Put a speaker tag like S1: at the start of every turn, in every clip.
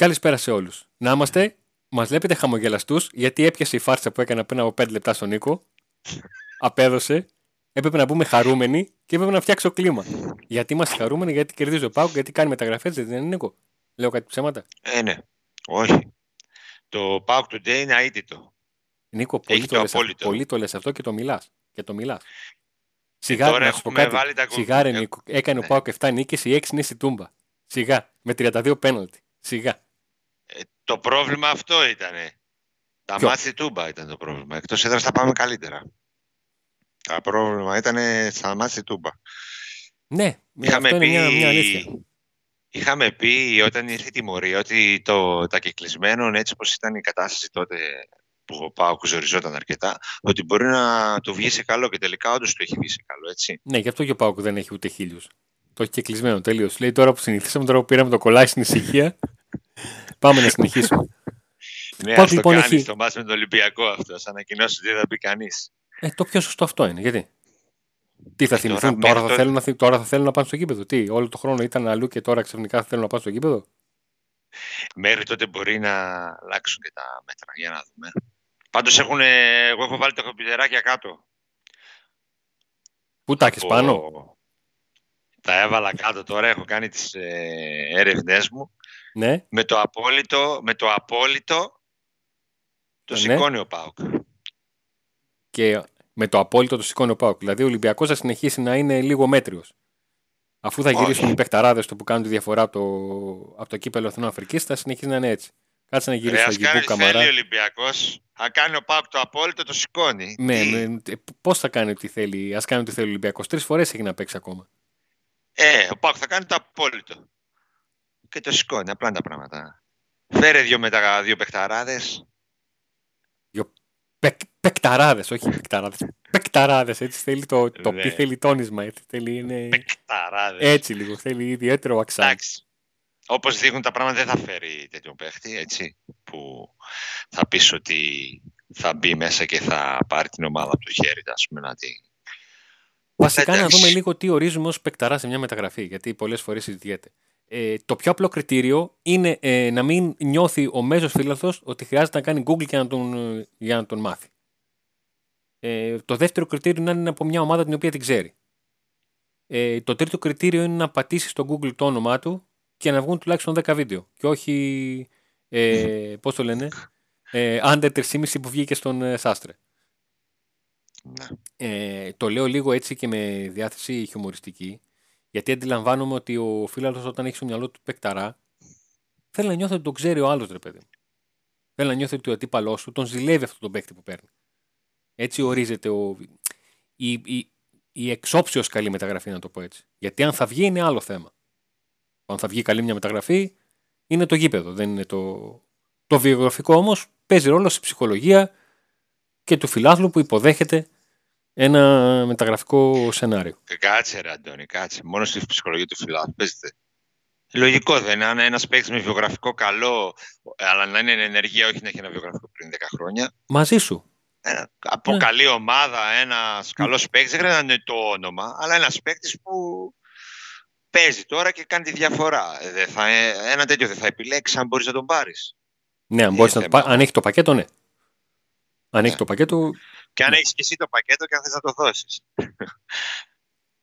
S1: Καλησπέρα σε όλους. Να είμαστε, μας βλέπετε χαμογελαστούς, γιατί έπιασε η φάρσα που έκανα πριν από 5 λεπτά στον Νίκο. Απέδωσε. Έπρεπε να μπούμε χαρούμενοι και έπρεπε να φτιάξω κλίμα. Γιατί είμαστε χαρούμενοι, γιατί κερδίζει ο Πάουκ, γιατί κάνει μεταγραφές, δεν είναι Νίκο; Λέω κάτι ψέματα;
S2: Ε, ναι. Όχι. Το Pauk Today είναι αίτητο.
S1: Νίκο, πολύ
S2: Έχει
S1: το,
S2: το
S1: λες,
S2: απόλυτο.
S1: πολύ το λες αυτό και το μιλάς. Και το μιλάς.
S2: τώρα
S1: Σιγά, να σου πω
S2: έχουμε
S1: κάτι.
S2: βάλει τα κο-
S1: Σιγά ρε
S2: ε,
S1: Νίκο, έκανε ο
S2: ναι.
S1: Πάοκ 7 νίκες, οι 6 είναι στη Τούμπα. Σιγά, με 32 πέναλτι. Σιγά.
S2: Ε, το πρόβλημα αυτό ήταν. Τα
S1: Ποιο;
S2: μάτια Τούμπα ήταν το πρόβλημα. Εκτός έδρας θα πάμε καλύτερα. Το πρόβλημα ήταν στα μάτια Τούμπα.
S1: Ναι,
S2: Είχαμε
S1: αυτό
S2: πει,
S1: είναι μια, μια αλήθεια.
S2: είχαμε πει όταν ήρθε η τιμωρία ότι το, τα κεκλεισμένων έτσι όπως ήταν η κατάσταση τότε που ο Πάοκ ζοριζόταν αρκετά, ότι μπορεί να του βγει σε καλό και τελικά όντως του έχει βγει σε καλό, έτσι.
S1: Ναι, γι' αυτό και ο Πάοκ δεν έχει ούτε χίλιους. Το έχει και κλεισμένο τελείω. Λέει τώρα που συνηθίσαμε, τώρα που πήραμε το κολλάκι στην ησυχία. Πάμε να συνεχίσουμε.
S2: Ναι,
S1: Πάοκ
S2: ας το
S1: λοιπόν
S2: κάνεις
S1: έχει-
S2: στο μάτς με τον Ολυμπιακό αυτό, ας ανακοινώσει ότι δεν θα μπει κανείς.
S1: Ε, το πιο σωστό αυτό είναι. Γιατί; Τι θα
S2: Ε, τώρα,
S1: θυμηθούν,
S2: μέχρι
S1: τώρα, θα
S2: τότε-
S1: θέλουν να, θυ- τώρα θα θέλουν να πάνε στο γήπεδο; Τι, όλο το χρόνο ήταν αλλού και τώρα ξαφνικά θα θέλουν να πάνε στο γήπεδο;
S2: Μέχρι τότε μπορεί να αλλάξουν και τα μέτρα, για να δούμε. Πάντως έχουν, ε, εγώ έχω βάλει τα κομπιουτεράκια κάτω.
S1: Πού τα έχεις
S2: Ο-
S1: πάνω;
S2: Τα έβαλα κάτω τώρα, έχω κάνει τις ε, έρευνές μου.
S1: Ναι,
S2: Με το απόλυτο, με το απόλυτο το
S1: Ναι.
S2: σηκώνει ο ΠΑΟΚ.
S1: και με το απόλυτο το σηκώνει ο Πάοκ. Δηλαδή ο Ολυμπιακός θα συνεχίσει να είναι λίγο μέτριος. Αφού θα
S2: Όχι.
S1: γυρίσουν οι παιχταράδες του που κάνουν τη διαφορά από το, από το κύπελο Εθνών Αφρικής, θα συνεχίσει να είναι έτσι. Κάτσε να
S2: Ρε,
S1: γυρίσει ο
S2: ας
S1: Αγγιμπού
S2: κάνει θέλει ο
S1: Καμαρά.
S2: Ολυμπιακός, θα κάνει ο ΠΑΟΚ το απόλυτο, το σηκώνει.
S1: Ναι,
S2: Τι;
S1: πώς θα κάνει ό,τι θέλει, ας κάνει ό,τι θέλει ο Ολυμπιακός. Τρεις φορές έχει να παίξει ακόμα.
S2: Ε, ο ΠΑΟΚ θα κάνει το απόλυτο. Και το σηκώνει, απλά είναι τα πράγματα. Φέρε δύο με τα δύο παιχταράδες.
S1: Πεκ, Πεκταράδε, όχι πεκταράδε. Πεκταράδε, έτσι θέλει το, το
S2: Ναι.
S1: πι θέλει τόνισμα. Έτσι, θέλει, είναι...
S2: Παιχταράδες.
S1: έτσι λίγο, θέλει ιδιαίτερο αξάν.
S2: Εντάξει. Όπως δείχνουν τα πράγματα, δεν θα φέρει τέτοιο παίχτη, έτσι. Που θα πεις ότι θα μπει μέσα και θα πάρει την ομάδα από το χέρι, ας πούμε, να τη.
S1: Βασικά να
S2: Εντάξει.
S1: δούμε λίγο τι ορίζουμε ως παικταρά σε μια μεταγραφή, γιατί πολλές φορές συζητιέται. Ε, το πιο απλό κριτήριο είναι ε, να μην νιώθει ο μέσος φίλαθος ότι χρειάζεται να κάνει Google και να τον, ε, για να τον μάθει. Ε, το δεύτερο κριτήριο είναι να είναι από μια ομάδα την οποία την ξέρει. Ε, το τρίτο κριτήριο είναι να πατήσεις στο Google το όνομά του και να βγουν τουλάχιστον 10 βίντεο. Και όχι, ε, πώς το λένε, ε, under 3,5 που βγήκε στον ε, Σάστρε.
S2: Ναι.
S1: Ε, το λέω λίγο έτσι και με διάθεση χιουμοριστική, γιατί αντιλαμβάνομαι ότι ο φίλαθλος όταν έχει στο μυαλό του παικταρά, θέλει να νιώθει ότι τον ξέρει ο άλλος ρε παιδί μου. Θέλει να νιώθει ότι ο αντίπαλός του τον ζηλεύει αυτό τον παίκτη που παίρνει. Έτσι ορίζεται ο, η, η, η εξόψεως καλή μεταγραφή, να το πω έτσι. Γιατί αν θα βγει είναι άλλο θέμα. Αν θα βγει καλή μια μεταγραφή, είναι το γήπεδο, δεν είναι το. Το βιογραφικό όμως παίζει ρόλο στη ψυχολογία και του φιλάθλου που υποδέχεται ένα μεταγραφικό σενάριο.
S2: Ε, Κάτσε, ρε Αντώνη, κάτσε. Μόνο στη ψυχολογία του φιλάθλου. Παίζετε. Λογικό δεν είναι. Αν ένας παίκτης με βιογραφικό καλό, αλλά να είναι εν ενεργεία, όχι να έχει ένα βιογραφικό πριν 10 χρόνια.
S1: Μαζί σου.
S2: Ένα, από
S1: Ναι.
S2: καλή ομάδα, ένας καλός παίκτης, δεν χρειάζεται να είναι το όνομα, αλλά ένας παίκτης που παίζει τώρα και κάνει τη διαφορά. Ε, δεν θα, ε, ένα τέτοιο δεν θα επιλέξεις αν μπορείς να τον πάρεις.
S1: Ναι, αν,
S2: Είναι
S1: μπορείς να το
S2: θέμα.
S1: πά- αν έχει το πακέτο, ναι. Αν έχει
S2: Ναι.
S1: το πακέτο,
S2: Και αν
S1: Ναι.
S2: έχεις και εσύ το πακέτο και αν θες να το δώσεις.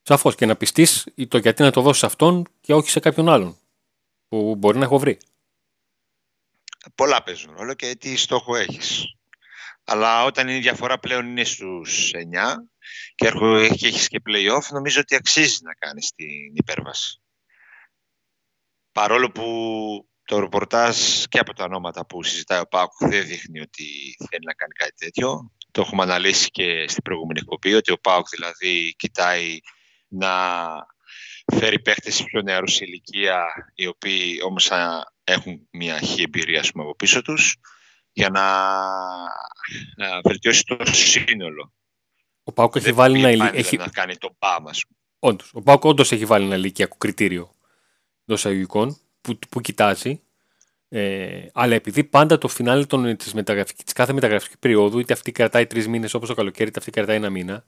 S1: σαφώς και να πιστείς το γιατί να το δώσεις σε αυτόν και όχι σε κάποιον άλλον. Που μπορεί να έχω βρει.
S2: Πολλά παίζουν ρόλο και τι στόχο έχεις. Αλλά όταν η διαφορά πλέον είναι στους 9 και έρχο- και έχεις και play-off, νομίζω ότι αξίζει να κάνεις την υπέρβαση. Παρόλο που το ρεπορτάζ και από τα ονόματα που συζητάει ο Πάκου δεν δείχνει ότι θέλει να κάνει κάτι τέτοιο. Το έχουμε αναλύσει και στην προηγούμενη εκπομπή, ότι ο Πάουκ δηλαδή κοιτάει να φέρει παίχτες πιο νεαρούς σε ηλικία, οι οποίοι όμως θα έχουν μια χή εμπειρία ας πούμε, από πίσω τους, για να, να βελτιώσει το σύνολο.
S1: Ο Πάουκ έχει
S2: Δεν
S1: βάλει ένα
S2: πάει,
S1: ηλι-
S2: δηλαδή,
S1: έχει...
S2: να κάνει το μπαμ, ας πούμε.
S1: Όντως, ο Πάουκ όντως έχει βάλει ένα ηλικιακό κριτήριο εντός εισαγωγικών που, που κοιτάζει. Ε, αλλά επειδή πάντα το φινάλε των, της, μεταγραφικής, της κάθε μεταγραφικής περίοδου, είτε αυτή κρατάει τρεις μήνες όπως το καλοκαίρι, είτε αυτή κρατάει ένα μήνα,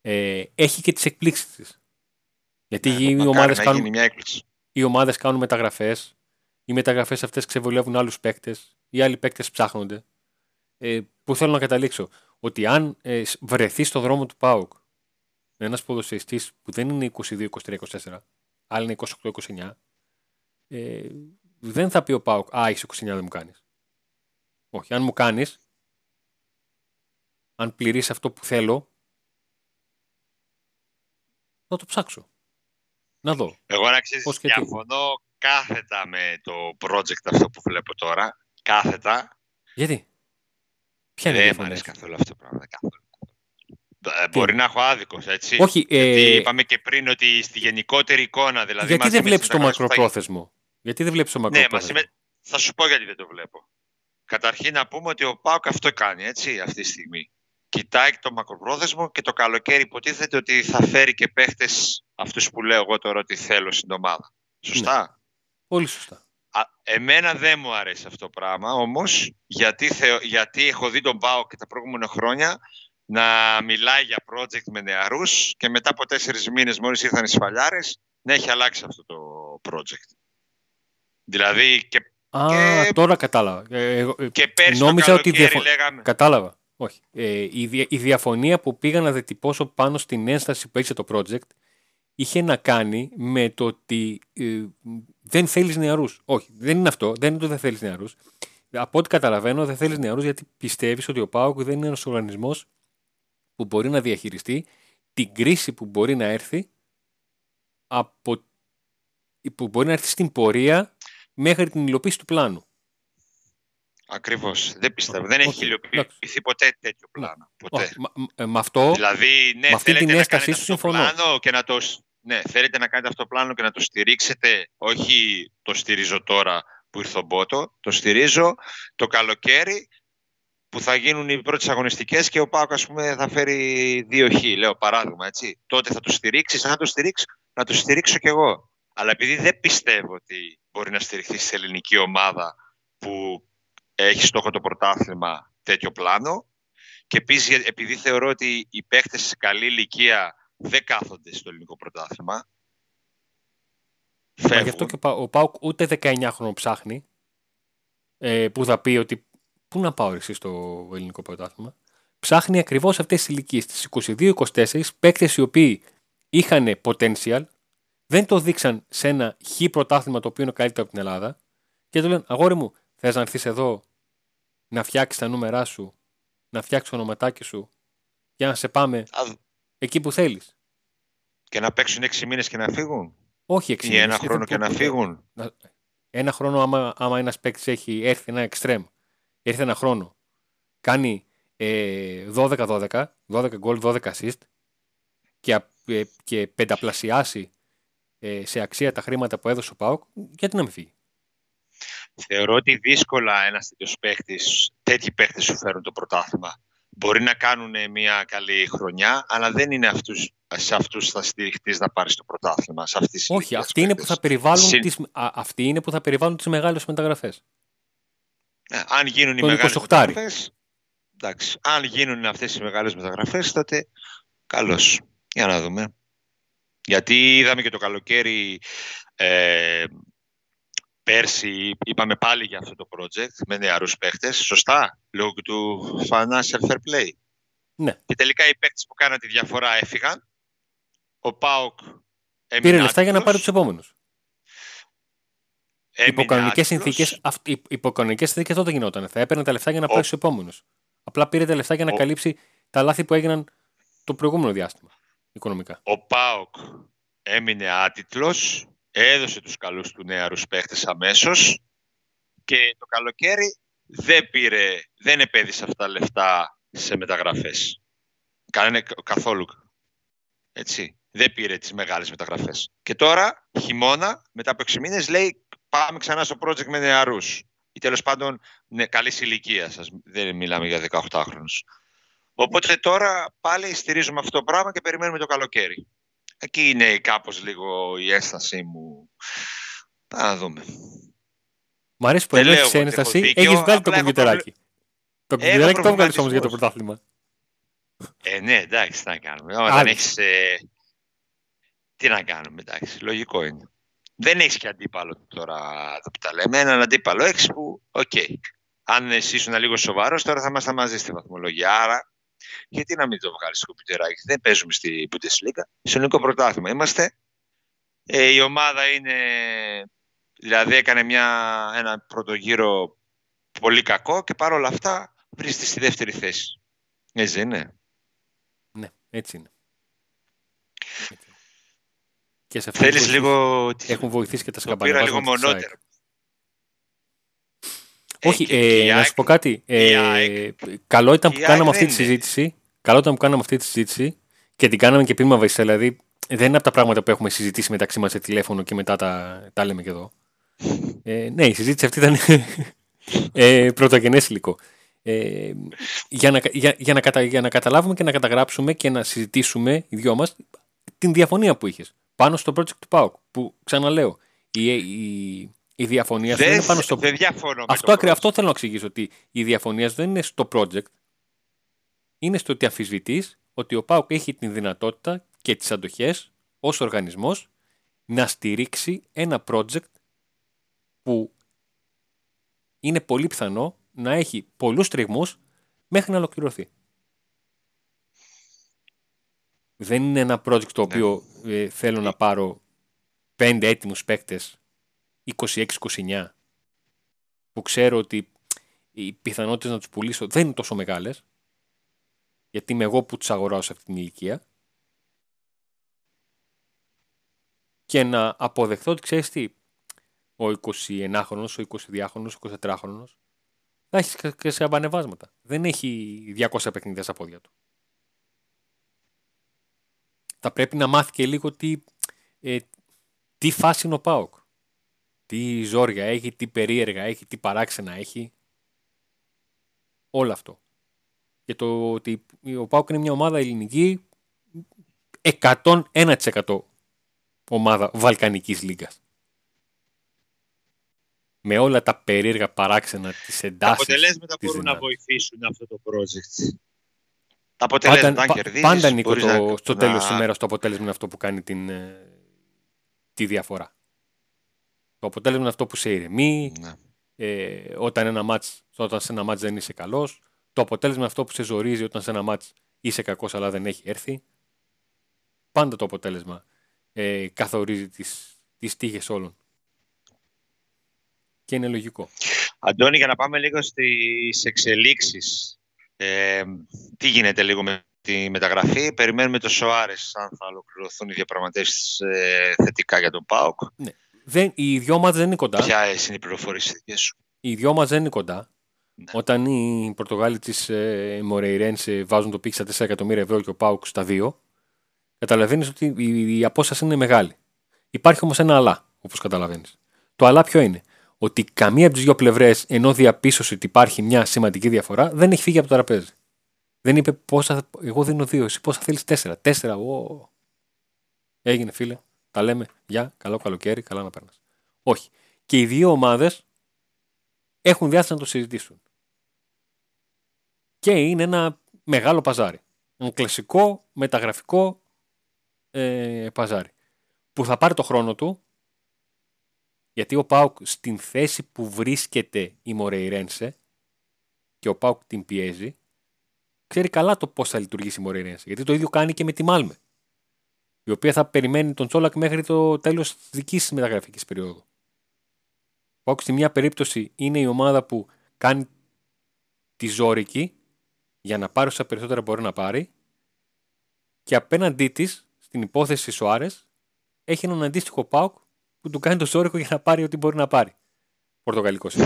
S1: ε, έχει και τις εκπλήξεις της. Γιατί
S2: Ε,
S1: οι
S2: μακάρι
S1: ομάδες
S2: να
S1: κάνουν,
S2: γίνει μια έκπληξη.
S1: οι ομάδες κάνουν μεταγραφές οι μεταγραφές αυτές ξεβολεύουν άλλους παίκτες, οι άλλοι παίκτες ψάχνονται. Ε, που θέλω να καταλήξω. Ότι αν ε, βρεθεί στο δρόμο του ΠΑΟΚ ένας ποδοσφαιριστής που δεν είναι 22, 23, 24, αλλά είναι 28, 29, ε, δεν θα πει ο ΠΑΟΚ Α, είσαι 29, δεν μου κάνεις. Όχι, αν μου κάνεις, αν πληρείς αυτό που θέλω, θα το ψάξω. Να δω.
S2: Εγώ να ξέρεις, διαφωνώ κάθετα με το project αυτό που βλέπω τώρα. Κάθετα.
S1: Γιατί; Ποια είναι
S2: Δεν μου αρέσει καθόλου αυτό το πράγμα. Καθόλου. Ε, μπορεί να έχω άδικο, έτσι.
S1: Όχι,
S2: ε, γιατί είπαμε και πριν ότι στη γενικότερη εικόνα. Δηλαδή
S1: γιατί δεν βλέπεις το μακροπρόθεσμο; Γιατί δεν βλέπεις το μακροπρόθεσμο.
S2: Ναι, μα θα σου πω γιατί δεν το βλέπω. Καταρχήν να πούμε ότι ο Πάουκ αυτό κάνει, έτσι, αυτή τη στιγμή κοιτάει το μακροπρόθεσμο και το καλοκαίρι υποτίθεται ότι θα φέρει και παίχτες αυτούς που λέω εγώ τώρα ότι θέλω στην ομάδα. Σωστά; Ναι.
S1: Πολύ σωστά.
S2: Α, εμένα δεν μου αρέσει αυτό το πράγμα όμως γιατί, γιατί έχω δει τον Πάο και τα προηγούμενα χρόνια να μιλάει για project με νεαρούς και μετά από τέσσερις μήνες μόλις ήρθαν οι σφαλιάρες να έχει αλλάξει αυτό το project. Δηλαδή και.
S1: Α, και... τώρα κατάλαβα. Ε,
S2: ε, και πέρσι νόμιζα ότι διαφο... λέγαμε.
S1: Κατάλαβα. Όχι. Ε, η, η διαφωνία που πήγα να διατυπώσω πάνω στην ένσταση που έχει το project είχε να κάνει με το ότι ε, δεν θέλεις νεαρούς. Όχι, δεν είναι αυτό. Δεν είναι το δεν θέλεις νεαρούς. Από ό,τι καταλαβαίνω, δεν θέλεις νεαρούς γιατί πιστεύεις ότι ο ΠΑΟΚ δεν είναι ένας οργανισμός που μπορεί να διαχειριστεί την κρίση που μπορεί να έρθει από, που μπορεί να έρθει στην πορεία μέχρι την υλοποίηση του πλάνου.
S2: Ακριβώς. Δεν πιστεύω. Δεν έχει υλοποιηθεί ποτέ τέτοιο πλάνο. Ποτέ.
S1: Ε, με αυτό,
S2: δηλαδή, ναι,
S1: με αυτή
S2: την
S1: έστασή σου συμφωνώ.
S2: Πλάνο και να το, ναι, θέλετε να κάνετε αυτό το πλάνο και να το στηρίξετε. Όχι το στηρίζω τώρα που ήρθε ο Μπότο. Το στηρίζω το καλοκαίρι που θα γίνουν οι πρώτες αγωνιστικές και ο Πάοκ θα φέρει δύο χ. Λέω παράδειγμα έτσι. Τότε θα το στηρίξεις. Αν το στηρίξει, να το στηρίξω κι εγώ. Αλλά επειδή δεν πιστεύω ότι μπορεί να στηριχθεί σε ελληνική ομάδα που έχει στόχο το πρωτάθλημα τέτοιο πλάνο. Και επίσης επειδή θεωρώ ότι οι παίχτε σε καλή ηλικία δεν κάθονται στο ελληνικό πρωτάθλημα.
S1: Μα γι' αυτό και ο Πάουκ ούτε 19 χρόνο ψάχνει ε, που θα πει ότι πού να πάω εσύ στο ελληνικό πρωτάθλημα. Ψάχνει ακριβώς αυτές τις ηλικίες, τις 22-24, παίκτες οι οποίοι είχαν potential, δεν το δείξαν σε ένα χ πρωτάθλημα το οποίο είναι καλύτερο από την Ελλάδα και του λένε Αγόρι μου, θες να έρθεις εδώ να φτιάξεις τα νούμερά σου, να φτιάξεις το ονοματάκι σου για να σε πάμε εκεί που θέλεις.
S2: Και να παίξουν έξι μήνες και να φύγουν;
S1: Όχι έξι μήνες.
S2: Ή ένα χρόνο και να φύγουν;
S1: Ένα χρόνο, άμα, άμα ένας παίκτης έχει έρθει ένα εξτρέμ, έρθει ένα χρόνο, κάνει ε, 12-12, 12 γκολ, 12 assist και, ε, και πενταπλασιάσει ε, σε αξία τα χρήματα που έδωσε ο Πάοκ, γιατί να μην φύγει;
S2: Θεωρώ ότι δύσκολα ένας τέτοιος παίκτη, τέτοιοι παίκτε σου φέρουν το πρωτάθλημα. Μπορεί να κάνουν μια καλή χρονιά, αλλά δεν είναι αυτούς, σε αυτούς θα στηριχτείς να πάρεις το πρωτάθλημα. Σε αυτές
S1: Όχι, αυτοί είναι, που θα περιβάλλουν Συν... τις, α, αυτοί είναι που θα περιβάλλουν τις μεγάλες μεταγραφές.
S2: Ε, αν γίνουν οι μεγάλες μεταγραφές. Εντάξει, αν γίνουν αυτές οι μεγάλες μεταγραφές, τότε καλώς. Για να δούμε. Γιατί είδαμε και το καλοκαίρι ε, Πέρσι είπαμε πάλι για αυτό το project με νεαρούς παίχτες, σωστά, λόγω του financial fair play.
S1: Ναι.
S2: Και τελικά οι παίχτες που κάναν τη διαφορά έφυγαν. Ο ΠΑΟΚ
S1: Πήρε λεφτά για να πάρει τους επόμενους. Υποκανονικές συνθήκες, υποκανονικές συνθήκες τότε γινόταν. Θα έπαιρνε τα λεφτά για να πάρει τους επόμενους. Απλά πήρε τα λεφτά για να ο... καλύψει τα λάθη που έγιναν το προηγούμενο διάστημα οικονομικά.
S2: Ο Πάοκ έμεινε άτιτλος έδωσε τους καλούς του νεαρούς παίχτες αμέσως και το καλοκαίρι δεν πήρε, δεν επέδεισε αυτά τα λεφτά σε μεταγραφές. Κάνε καθόλου. Έτσι. Δεν πήρε τις μεγάλες μεταγραφές. Και τώρα, χειμώνα, μετά από 6 μήνες, λέει πάμε ξανά στο project με νεαρούς. Ή τέλος πάντων ναι, καλής ηλικίας σας. Δεν μιλάμε για 18 χρόνους. Οπότε τώρα πάλι στηρίζουμε αυτό το πράγμα και περιμένουμε το καλοκαίρι. Εκεί είναι κάπως λίγο η ένστασή μου. Θα δούμε.
S1: Μ' αρέσει που έχει ένσταση. Έχεις βγάλει το κομπιουτεράκι. Το κομπιουτεράκι το βγάλεις όμως για το πρωτάθλημα.
S2: Ε, ναι, εντάξει, τι να κάνουμε. Όταν έχεις. Ε... Τι να κάνουμε, εντάξει, λογικό είναι. δεν έχεις και αντίπαλο τώρα εδώ που τα λέμε. Έναν αντίπαλο έχεις που, OK. Okay. Αν εσύ ήσουν λίγο σοβαρός, τώρα θα ήμασταν μαζί στη βαθμολογία. Άρα, γιατί να μην το βγάλεις στο κομπιουτεράκι. Δεν παίζουμε στη Bundesliga. Στο ελληνικό πρωτάθλημα είμαστε. Ε, η ομάδα είναι. Δηλαδή έκανε μια, ένα πρώτο γύρο πολύ κακό και παρόλα αυτά βρίσκεται στη δεύτερη θέση. Έτσι δεν είναι.
S1: Ναι, έτσι είναι.
S2: Και σε Θέλεις λίγο...
S1: Έχουν βοηθήσει και τα
S2: σκαμπανεβάσματα. Πήρα λίγο μονότερο.
S1: Όχι, ε, να σου πω κάτι. Ε, καλό ήταν που κάναμε αυτή τη συζήτηση. Καλό ήταν που κάναμε αυτή τη συζήτηση και την κάναμε και πριν με Δηλαδή, δεν είναι από τα πράγματα που έχουμε συζητήσει μεταξύ μας σε τηλέφωνο και μετά τα, τα λέμε και εδώ. Ε, ναι, η συζήτηση αυτή ήταν ε, πρωτογενέ υλικό. Ε, για, να, για, για, να κατα, για να καταλάβουμε και να καταγράψουμε και να συζητήσουμε οι δυο μας την διαφωνία που είχες πάνω στο project του ΠΑΟΚ που ξαναλέω η, η, η διαφωνία δεν είναι πάνω στο
S2: δεν διαφωνώ
S1: αυτό, ακρι, αυτό θέλω να εξηγήσω ότι η διαφωνία δεν είναι στο project είναι στο ότι αμφισβητείς ότι ο ΠΑΟΚ έχει την δυνατότητα και τις αντοχές ως οργανισμός να στηρίξει ένα project που είναι πολύ πιθανό να έχει πολλούς τριγμούς μέχρι να ολοκληρωθεί. Δεν είναι ένα project το ναι. οποίο ε, θέλω να πάρω πέντε έτοιμους παίκτες 26-29 που ξέρω ότι οι πιθανότητες να τους πουλήσω δεν είναι τόσο μεγάλες γιατί είμαι εγώ που τους αγοράω σε αυτή την ηλικία και να αποδεχθώ ότι ξέρεις τι ο 21χρονος, ο 22χρονος, ο 23χρονος θα έχει και σε απανεβάσματα. Δεν έχει 200 παιχνίδια στα πόδια του. Θα πρέπει να μάθει και λίγο τι, ε, τι φάση είναι ο ΠΑΟΚ. Τι ζόρια έχει, τι περίεργα έχει, τι παράξενα έχει. Όλο αυτό. Και το ότι ο ΠΑΟΚ είναι μια ομάδα ελληνική 101% ομάδα Βαλκανικής Λίγκας με όλα τα περίεργα παράξενα τη εντάσεις. Τα
S2: αποτελέσματα μπορούν να βοηθήσουν αυτό το project. Τα αποτελέσματα,
S1: αν κερδίσεις, Πάντα, Νίκο, το, να... στο τέλος της ημέρας το αποτέλεσμα είναι αυτό που κάνει την, ε, τη διαφορά. Το αποτέλεσμα είναι αυτό που σε ηρεμεί, ναι. ε, όταν, ένα μάτς, όταν σε ένα μάτς δεν είσαι καλός. Το αποτέλεσμα είναι αυτό που σε ζορίζει όταν σε ένα μάτς είσαι κακός αλλά δεν έχει έρθει. Πάντα το αποτέλεσμα ε, καθορίζει τις, τις τύχες όλων και είναι λογικό.
S2: Αντώνη, για να πάμε λίγο στις εξελίξεις. Ε, τι γίνεται λίγο με τη μεταγραφή. Περιμένουμε το Σοάρες αν θα ολοκληρωθούν οι διαπραγματεύσεις ε, θετικά για τον ΠΑΟΚ.
S1: Ναι. Δεν, οι δυο μας δεν είναι κοντά.
S2: Ποια είναι οι πληροφορίες σου;
S1: Οι δυο μας δεν είναι κοντά. Ναι. Όταν οι Πορτογάλοι της ε, Μορεϊρένς βάζουν το πίξα 4 εκατομμύρια ευρώ και ο ΠΑΟΚ στα 2, καταλαβαίνεις ότι η, η απόσταση είναι μεγάλη. Υπάρχει όμως ένα αλλά, όπως καταλαβαίνεις. Το αλλά ποιο είναι; Ότι καμία από τις δύο πλευρές, ενώ διαπίστωσε ότι υπάρχει μια σημαντική διαφορά, δεν έχει φύγει από το τραπέζι. Δεν είπε πόσα. Εγώ δίνω δύο, εσύ πόσα θέλεις τέσσερα. Τέσσερα, ο... Έγινε φίλε. Τα λέμε. Γεια, καλό καλοκαίρι, καλά να περνάς. Όχι. Και οι δύο ομάδες έχουν διάθεση να το συζητήσουν. Και είναι ένα μεγάλο παζάρι. Ένα κλασικό μεταγραφικό ε, παζάρι. Που θα πάρει το χρόνο του γιατί ο Πάουκ στην θέση που βρίσκεται η Μορεϊρένσε και ο Πάουκ την πιέζει, ξέρει καλά το πώς θα λειτουργήσει η Μορεϊρένσε. Γιατί το ίδιο κάνει και με τη Μάλμε. Η οποία θα περιμένει τον Τσόλακ μέχρι το τέλος της δικής της μεταγραφικής περίοδου. Ο Πάουκ στη μια περίπτωση είναι η ομάδα που κάνει τη ζώρικη για να πάρει όσα περισσότερα μπορεί να πάρει και απέναντί της, στην υπόθεση Σοάρε, έχει έναν αντίστοιχο Πάουκ που του κάνει το σόρικο για να πάρει ό,τι μπορεί να πάρει. Πορτογαλικός.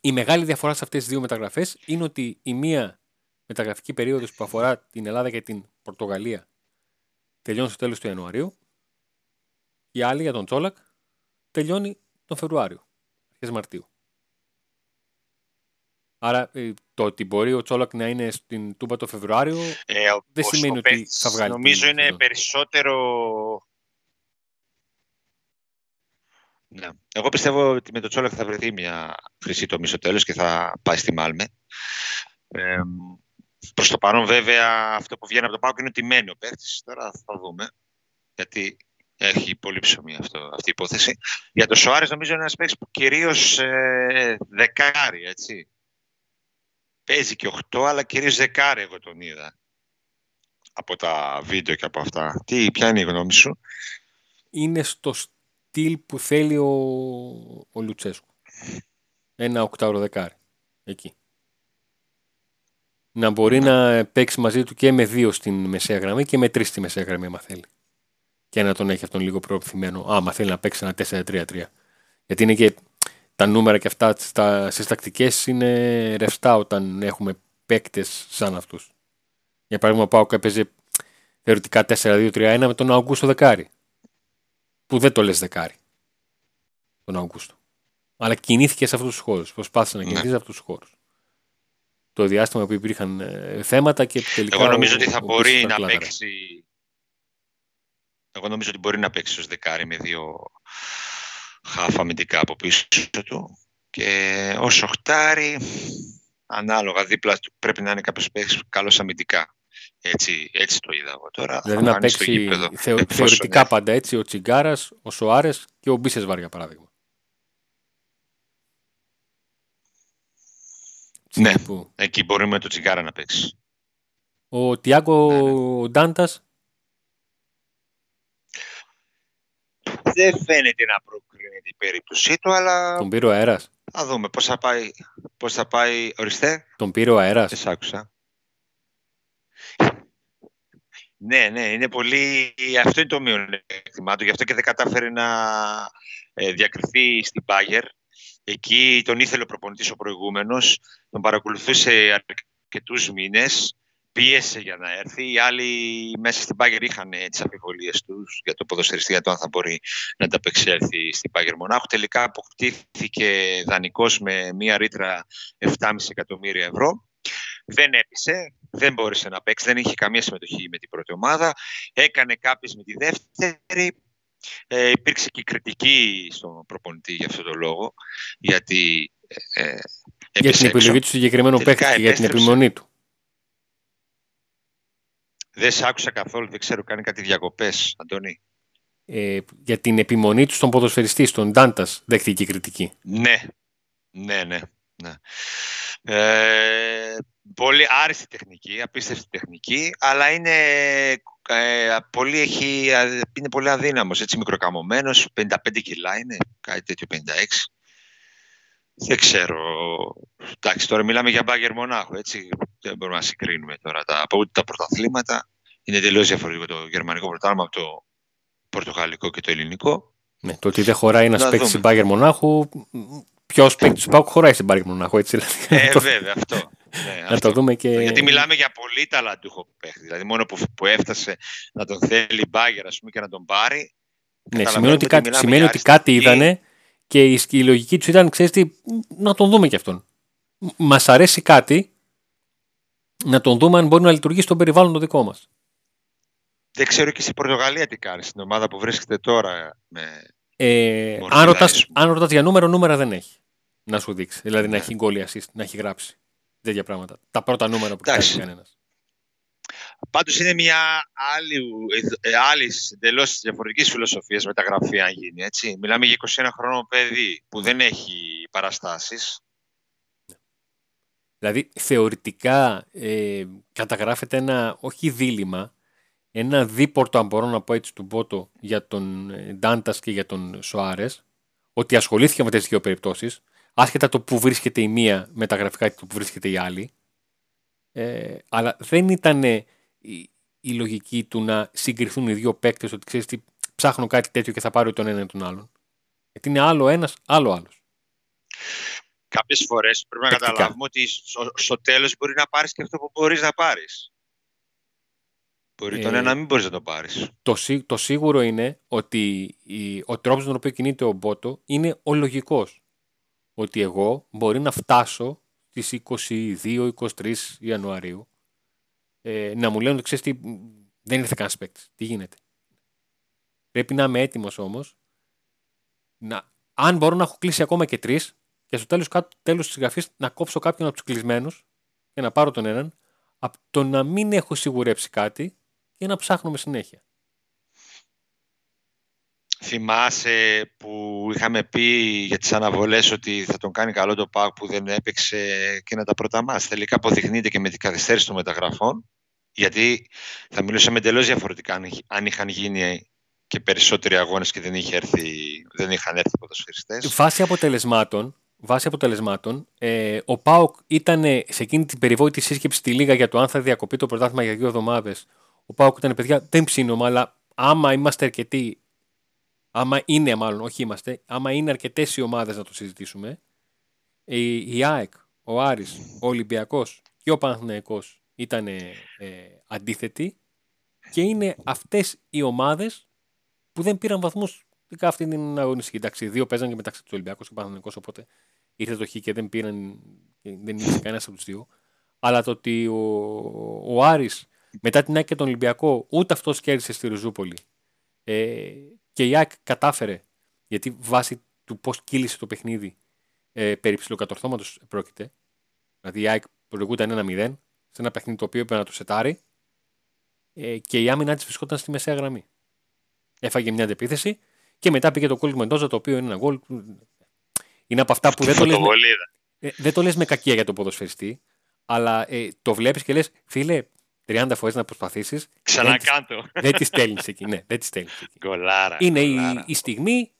S1: Η μεγάλη διαφορά σε αυτές τις δύο μεταγραφές είναι ότι η μία μεταγραφική περίοδος που αφορά την Ελλάδα και την Πορτογαλία τελειώνει στο τέλος του Ιανουαρίου. Η άλλη για τον Τσόλακ τελειώνει τον Φεβρουάριο, αρχές Μαρτίου. Άρα ε, το ότι μπορεί ο Τσόλακ να είναι στην Τούμπα το Φεβρουάριο ε, δεν σημαίνει ότι θα βγάλει.
S2: Νομίζω είναι περισσότερο Ναι. Εγώ πιστεύω ότι με το Τσόλακ θα βρεθεί μια χρυσή τομή στο τέλος και θα πάει στη Μάλμε. Ε, προς το παρόν βέβαια αυτό που βγαίνει από το Πάοκ είναι ότι μένει ο παίχτης. Τώρα θα δούμε. Γιατί Έχει πολύ ψωμί αυτό, αυτή η υπόθεση. Για το Σοάρες νομίζω είναι ένας παίκτης που κυρίως ε, δεκάρι, έτσι. Παίζει και 8, αλλά κυρίως δεκάρι εγώ τον είδα. Από τα βίντεο και από αυτά. Τι, ποια είναι η γνώμη σου;
S1: Είναι στο στυλ που θέλει ο, ο Λουτσέσκου. Ένα οκτάωρο δεκάρι. Εκεί. Να μπορεί ναι. να παίξει μαζί του και με δύο στην μεσαία γραμμή και με τρεις στη μεσαία γραμμή, άμα θέλει. Και να τον έχει αυτόν λίγο προωθημένο. Άμα θέλει να παίξει ένα 4-3-3. Γιατί είναι και τα νούμερα και αυτά στις τακτικές είναι ρευστά όταν έχουμε παίκτες σαν αυτούς. Για παράδειγμα, πάω και έπαιζε θεωρητικά 4-2-3-1 με τον Αγκούστο Δεκάρη. Που δεν το λες Δεκάρη. Τον Αγκούστο. Αλλά κινήθηκε σε αυτούς τους χώρους. Προσπάθησε να ναι. κινηθεί σε αυτούς τους χώρους. Το διάστημα που υπήρχαν ε, θέματα και τελικά.
S2: Εγώ νομίζω ότι θα μπορεί να παίξει. Εγώ νομίζω ότι μπορεί να παίξει ως δεκάρι με δύο χάφα αμυντικά από πίσω του. Και ως οχτάρι, ανάλογα δίπλα του πρέπει να είναι κάποιος παίκτης καλός αμυντικά. Έτσι, έτσι το είδα εγώ τώρα.
S1: Δηλαδή να παίξει θεωρητικά πάντα έτσι ο Τσιγκάρας, ο Σοάρες και ο Μπίσες για παράδειγμα.
S2: Ναι, εκεί μπορεί με το τσιγάρα να παίξεις.
S1: Ο Τιάγκο ναι, ναι. Ντάντας.
S2: Δεν φαίνεται να προκρίνεται η περίπτωσή του, αλλά.
S1: Τον πήρε ο αέρας.
S2: Θα δούμε πώς θα πάει. Πώς θα πάει, οριστέ.
S1: Τον πήρε ο αέρας.
S2: Δεν άκουσα. Ναι, ναι, είναι πολύ... Αυτό είναι το μειονέκτημά του. Γι' αυτό και δεν κατάφερε να ε, διακριθεί στην Πάγερ. Εκεί τον ήθελε ο προπονητής ο προηγούμενος, τον παρακολουθούσε αρκετούς μήνες, πίεσε για να έρθει. Οι άλλοι μέσα στην Πάγερ είχαν τις αμφιβολίες τους για το ποδοσφαιριστή, για το αν θα μπορεί να ανταπεξέλθει στην Πάγερ Μονάχου. Τελικά αποκτήθηκε δανεικός με μία ρήτρα 7,5 εκατομμύρια ευρώ. Δεν έπεισε, δεν μπόρεσε να παίξει, δεν είχε καμία συμμετοχή με την πρώτη ομάδα. Έκανε κάποιες με τη δεύτερη, ε, υπήρξε και κριτική στον προπονητή για αυτόν τον λόγο, γιατί ε, ε
S1: για την επιλογή του συγκεκριμένου παίκτη για την επιμονή του.
S2: Δεν σε άκουσα καθόλου, δεν ξέρω, κάνει κάτι διακοπές, Αντώνη.
S1: Ε, για την επιμονή του στον ποδοσφαιριστή, στον Ντάντας, δέχτηκε κριτική.
S2: Ναι, ναι, ναι. ναι. Ε, πολύ άριστη τεχνική, απίστευτη τεχνική, αλλά είναι, ε, πολύ, έχει, είναι πολύ αδύναμος, έτσι μικροκαμωμένος, 55 κιλά είναι, κάτι τέτοιο 56. Δεν ξέρω. Εντάξει, τώρα μιλάμε για μπάγκερ μονάχο, έτσι. Δεν μπορούμε να συγκρίνουμε τώρα τα, από τα πρωταθλήματα. Είναι τελείως διαφορετικό το γερμανικό πρωτάθλημα από το πορτογαλικό και το ελληνικό.
S1: Ναι, το ότι δεν χωράει ένας παίκτης στην μπάγκερ μονάχου, ποιος παίκτης του Πάουκ χωράει στην μπάγκερ μονάχου, έτσι.
S2: Ε, βέβαια, αυτό. Ναι,
S1: να το δούμε και...
S2: Γιατί μιλάμε για πολύ ταλαντούχο παίχτη. Δηλαδή, μόνο που, που έφτασε να τον θέλει η Μπάγκερ πούμε, και να τον πάρει.
S1: Ναι, σημαίνει ότι, κάτι, σημαίνει ότι κάτι είδανε και η, η λογική τους ήταν, ξέρεις τι, να τον δούμε κι αυτόν. Μας αρέσει κάτι, να τον δούμε αν μπορεί να λειτουργήσει στον περιβάλλον το δικό μας.
S2: Δεν ξέρω και στην Πορτογαλία τι κάνει, στην ομάδα που βρίσκεται τώρα. Με...
S1: Ε, αν ρωτάς για νούμερο, νούμερα δεν έχει. Να σου δείξει. Δηλαδή να ναι. έχει γκολ assist, να έχει γράψει τέτοια πράγματα. Τα πρώτα νούμερα που κάνει κανένας.
S2: Πάντως είναι μια άλλη, ε, άλλης εντελώς διαφορετικής φιλοσοφίας μεταγραφή, αν γίνει. Έτσι. Μιλάμε για 21 χρόνο παιδί που δεν έχει παραστάσεις.
S1: Δηλαδή, θεωρητικά ε, καταγράφεται ένα, όχι δίλημα, ένα δίπορτο, αν μπορώ να πω έτσι, του Μπότο για τον ε, Ντάντας και για τον Σοάρες, ότι ασχολήθηκε με τι δύο περιπτώσεις, άσχετα το που βρίσκεται η μία με τα γραφικά και το που βρίσκεται η άλλη. Ε, αλλά δεν ήταν η, η, λογική του να συγκριθούν οι δύο παίκτες ότι ξέρεις τι, ψάχνω κάτι τέτοιο και θα πάρω τον ένα ή τον άλλον. Γιατί είναι άλλο ένας, άλλο άλλος.
S2: Κάποιες φορές πρέπει να καταλάβουμε ότι στο, στο τέλος μπορεί να πάρεις και αυτό που μπορείς να πάρεις. Μπορεί ε, τον ένα να μην μπορείς να το πάρεις.
S1: Το, το σίγουρο είναι ότι η, ο τρόπος τον οποίο κινείται ο Μπότο είναι ο λογικός ότι εγώ μπορεί να φτάσω στις 22-23 Ιανουαρίου ε, να μου λένε ότι ξέρεις τι, δεν ήρθε κανένας παίκτης. Τι γίνεται; Πρέπει να είμαι έτοιμος όμως να, αν μπορώ να έχω κλείσει ακόμα και τρεις και στο τέλος, τέλος της γραφής να κόψω κάποιον από τους κλεισμένους και να πάρω τον έναν από το να μην έχω σιγουρέψει κάτι και να ψάχνουμε συνέχεια.
S2: Θυμάσαι που είχαμε πει για τις αναβολές ότι θα τον κάνει καλό το ΠΑΟΚ που δεν έπαιξε και να τα πρώτα μας. Τελικά αποδεικνύεται και με την καθυστέρηση των μεταγραφών, γιατί θα μιλούσαμε εντελώς διαφορετικά αν είχαν γίνει και περισσότεροι αγώνες και δεν, είχε έρθει, δεν είχαν έρθει ποδοσφαιριστές.
S1: Βάσει αποτελεσμάτων, βάσει αποτελεσμάτων ε, ο ΠΑΟΚ ήταν σε εκείνη την περιβόητη σύσκεψη στη Λίγα για το αν θα διακοπεί το πρωτάθλημα για δύο εβδομάδες. Ο ΠΑΟΚ ήταν παιδιά, δεν ψήνομαι, αλλά άμα είμαστε αρκετοί άμα είναι μάλλον, όχι είμαστε, άμα είναι αρκετές οι ομάδες να το συζητήσουμε, η, η ΑΕΚ, ο Άρης, ο Ολυμπιακός και ο Παναθηναϊκός ήταν ε, αντίθετοι και είναι αυτές οι ομάδες που δεν πήραν βαθμούς ειδικά αυτή την αγωνιστική. Εντάξει, δύο παίζαν και μεταξύ του Ολυμπιακού και ο Παναθηναϊκός, οπότε ήρθε το χ και δεν πήραν, δεν ήρθε κανένας από τους δύο. Αλλά το ότι ο, ο Άρης μετά την ΑΕΚ και τον Ολυμπιακό ούτε αυτός κέρδισε στη Ριζούπολη ε, και η ΑΕΚ κατάφερε, γιατί βάσει του πώς κύλησε το παιχνίδι ε, περί ψηλοκατορθώματος πρόκειται. Δηλαδή η ΑΕΚ προηγούταν 1-0 σε ένα παιχνίδι το οποίο έπρεπε να το σετάρει ε, και η άμυνα της βρισκόταν στη μεσαία γραμμή. Έφαγε μια αντεπίθεση και μετά πήγε το κόλ του Μεντόζα το οποίο είναι ένα γκολ. Είναι από αυτά που δεν το, λες με, ε, δεν το λες με κακία για τον ποδοσφαιριστή, αλλά ε, το βλέπεις και λες, φίλε, 30 φορές να προσπαθήσεις.
S2: Ξανακάντο.
S1: Δεν τη στέλνεις εκεί. Ναι, δεν τη στέλνεις εκεί.
S2: Γκολάρα,
S1: είναι
S2: γκολάρα.
S1: Η, η στιγμή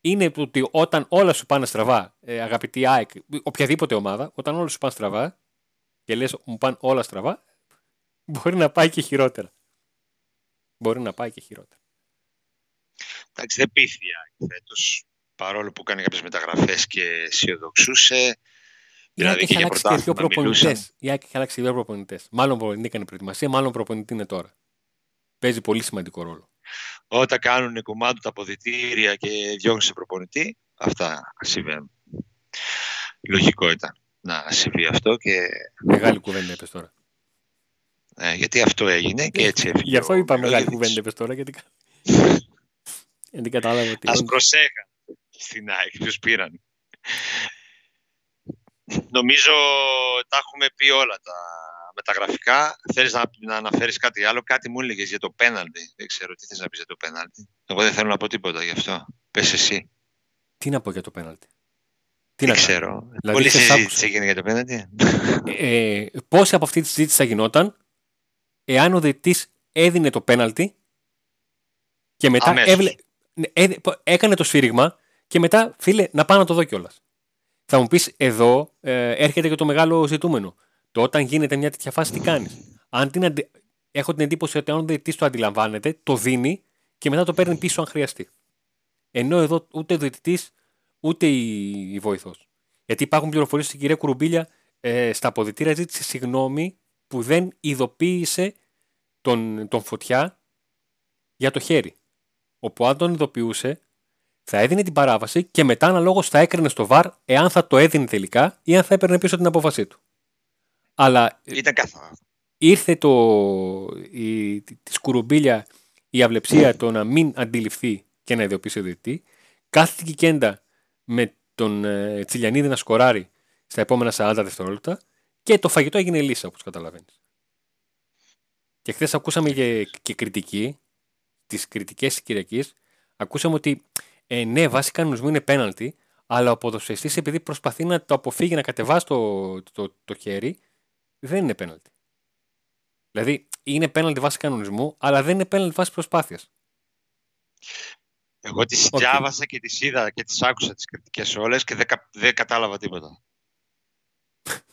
S1: είναι ότι όταν όλα σου πάνε στραβά, ε, αγαπητή ΑΕΚ, οποιαδήποτε ομάδα, όταν όλα σου πάνε στραβά και λες μου πάνε όλα στραβά, μπορεί να πάει και χειρότερα. Μπορεί να πάει και χειρότερα.
S2: Εντάξει, δεν πείθει η φέτος. Παρόλο που κάνει κάποιες μεταγραφές και αισιοδοξούσε,
S1: Η ΑΕΚ έχει αλλάξει και δύο προπονητές. Η ΑΕΚ έχει αλλάξει δύο προπονητές. Μάλλον προπονητή έκανε προετοιμασία, μάλλον προπονητή είναι τώρα. Παίζει πολύ σημαντικό ρόλο.
S2: Όταν κάνουν κομμάτι τα αποδητήρια και διώχνουν σε προπονητή, αυτά συμβαίνουν. Λογικό ήταν να συμβεί αυτό και.
S1: Μεγάλη κουβέντα είπες τώρα.
S2: Ε, γιατί αυτό έγινε και έτσι έφυγε.
S1: Γι' αυτό είπα μεγάλη κουβέντα είπες τώρα. Γιατί, γιατί κατάλαβα ότι.
S2: Α προσέχαν στην ΑΕΚ, τους πήραν. Νομίζω τα έχουμε πει όλα τα μεταγραφικά. Θέλεις να, να αναφέρεις κάτι άλλο; Κάτι μου έλεγες για το πέναλτι. Δεν ξέρω τι θες να πεις για το πέναλτι. Εγώ δεν θέλω να πω τίποτα γι' αυτό. Πες εσύ.
S1: Τι να πω για το πέναλτι;
S2: Τι δεν ξέρω. Δηλαδή, Πολύ συζήτηση έγινε για το πέναλτι.
S1: Ε, ε, πόση από αυτή τη συζήτηση θα γινόταν εάν ο διετής έδινε το πέναλτι και μετά έβλε... Ε, έκανε το σφύριγμα και μετά, φίλε, να πάω να το δω κιόλας. Θα μου πεις εδώ ε, έρχεται και το μεγάλο ζητούμενο. Το όταν γίνεται μια τέτοια φάση, τι κάνεις; Αν την αντι... Έχω την εντύπωση ότι αν ο διαιτητή το αντιλαμβάνεται, το δίνει και μετά το παίρνει πίσω αν χρειαστεί. Ενώ εδώ ούτε ο διαιτητής ούτε η, η βοηθός. Γιατί υπάρχουν πληροφορίες στην κυρία Κουρουμπίλια ε, στα αποδητήρια ζήτησε συγγνώμη που δεν ειδοποίησε τον, τον φωτιά για το χέρι. Όπου αν τον ειδοποιούσε, θα έδινε την παράβαση και μετά αναλόγως θα έκρινε στο βαρ εάν θα το έδινε τελικά ή αν θα έπαιρνε πίσω την απόφασή του. Αλλά
S2: Ήταν καθαρά.
S1: ήρθε το, η, τη σκουρουμπίλια η αυλεψία το να μην αντιληφθεί και να ιδιοποιήσει ο διετή. Κάθεται κέντα με τον ε, Τσιλιανίδη να σκοράρει στα επόμενα 40 δευτερόλεπτα και το φαγητό έγινε λύσα όπως καταλαβαίνεις. Και χθες ακούσαμε και, και κριτική, τις κριτικές της Κυριακής, ακούσαμε ότι ε, ναι, βάσει κανονισμού είναι πέναλτι, αλλά ο ποδοσφαιριστής επειδή προσπαθεί να το αποφύγει να κατεβάσει το, το, το, χέρι, δεν είναι πέναλτι. Δηλαδή, είναι πέναλτι βάσει κανονισμού, αλλά δεν είναι πέναλτι βάσει προσπάθειας.
S2: Εγώ τις okay. διάβασα και τις είδα και τις άκουσα τις κριτικές όλες και δεν, δεν κατάλαβα τίποτα.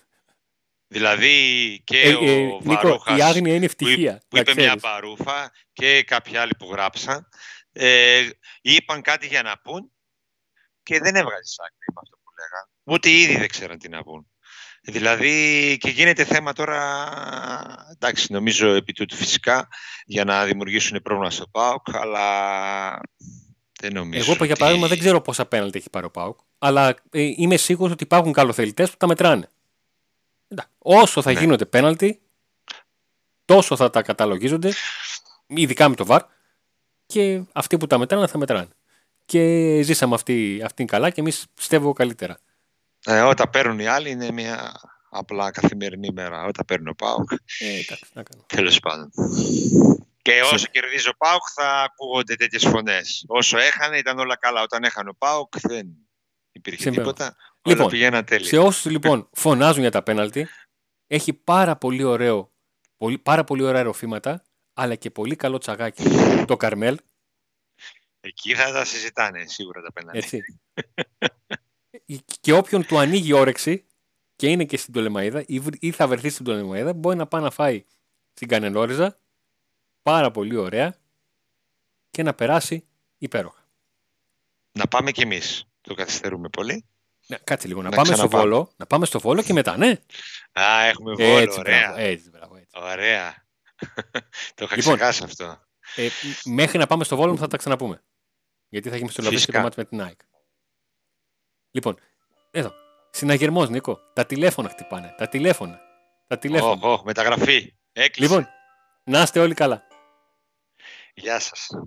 S2: δηλαδή και ε, ο ε, Βαρούχας
S1: η άγνοια είναι ευτυχία.
S2: Που, που είπε μια παρούφα και κάποιοι άλλοι που γράψαν ε, είπαν κάτι για να πούν και δεν έβγαζε άκρη με αυτό που λέγανε. Ούτε ήδη δεν ξέραν τι να πούν. Δηλαδή και γίνεται θέμα τώρα, εντάξει νομίζω επί τούτου φυσικά, για να δημιουργήσουν πρόβλημα στο ΠΑΟΚ, αλλά δεν νομίζω
S1: Εγώ για παράδειγμα δεν ξέρω πόσα πέναλτι έχει πάρει ο ΠΑΟΚ, αλλά ε, είμαι σίγουρος ότι υπάρχουν καλοθελητές που τα μετράνε. Όσο θα ναι. γίνονται πέναλτι, τόσο θα τα καταλογίζονται, ειδικά με το ΒΑΡ, και αυτοί που τα μετράνε θα μετράνε. Και ζήσαμε αυτή, αυτήν καλά και εμείς πιστεύω καλύτερα.
S2: Ε, όταν παίρνουν οι άλλοι είναι μια απλά καθημερινή μέρα. Όταν παίρνουν ο Πάουκ.
S1: Ε, εντάξει, να κάνω.
S2: Τέλος πάντων. Και όσο κερδίζει ο Πάουκ θα ακούγονται τέτοιες φωνές. Όσο έχανε ήταν όλα καλά. Όταν έχανε ο Πάουκ δεν υπήρχε Συμβαίνω. τίποτα.
S1: Λοιπόν,
S2: όλα πηγαίναν τέλεια.
S1: Σε όσους λοιπόν φωνάζουν για τα πέναλτι, έχει πάρα πολύ ωραίο, πολύ, πάρα πολύ ωραία ροφήματα, αλλά και πολύ καλό τσαγάκι. το Καρμέλ.
S2: Εκεί θα τα συζητάνε σίγουρα τα πέναλτι.
S1: Έτσι. και όποιον του ανοίγει όρεξη και είναι και στην Τολεμαίδα ή θα βρεθεί στην Τολεμαίδα, μπορεί να πάει να φάει στην Κανελόριζα πάρα πολύ ωραία και να περάσει υπέροχα.
S2: Να πάμε κι εμείς. Το καθυστερούμε πολύ.
S1: Ναι, κάτσε λίγο. Να, να πάμε στο Βόλο. Να πάμε στο Βόλο και μετά, ναι.
S2: Α, έχουμε Βόλο. Έτσι, ωραία.
S1: Μπράβο, έτσι, μπράβο, έτσι.
S2: Ωραία. το είχα λοιπόν, ξεχάσει αυτό.
S1: Ε, μέχρι να πάμε στο Βόλο θα τα ξαναπούμε. Γιατί θα έχει μισθολογήσει το μάτι με την ΑΕΚ. Λοιπόν, εδώ. Συναγερμός, Νίκο. Τα τηλέφωνα χτυπάνε. Τα τηλέφωνα. Τα τηλέφωνα.
S2: Oh, oh, μεταγραφή. Έκλεισε.
S1: Λοιπόν, να είστε όλοι καλά.
S2: Γεια σας.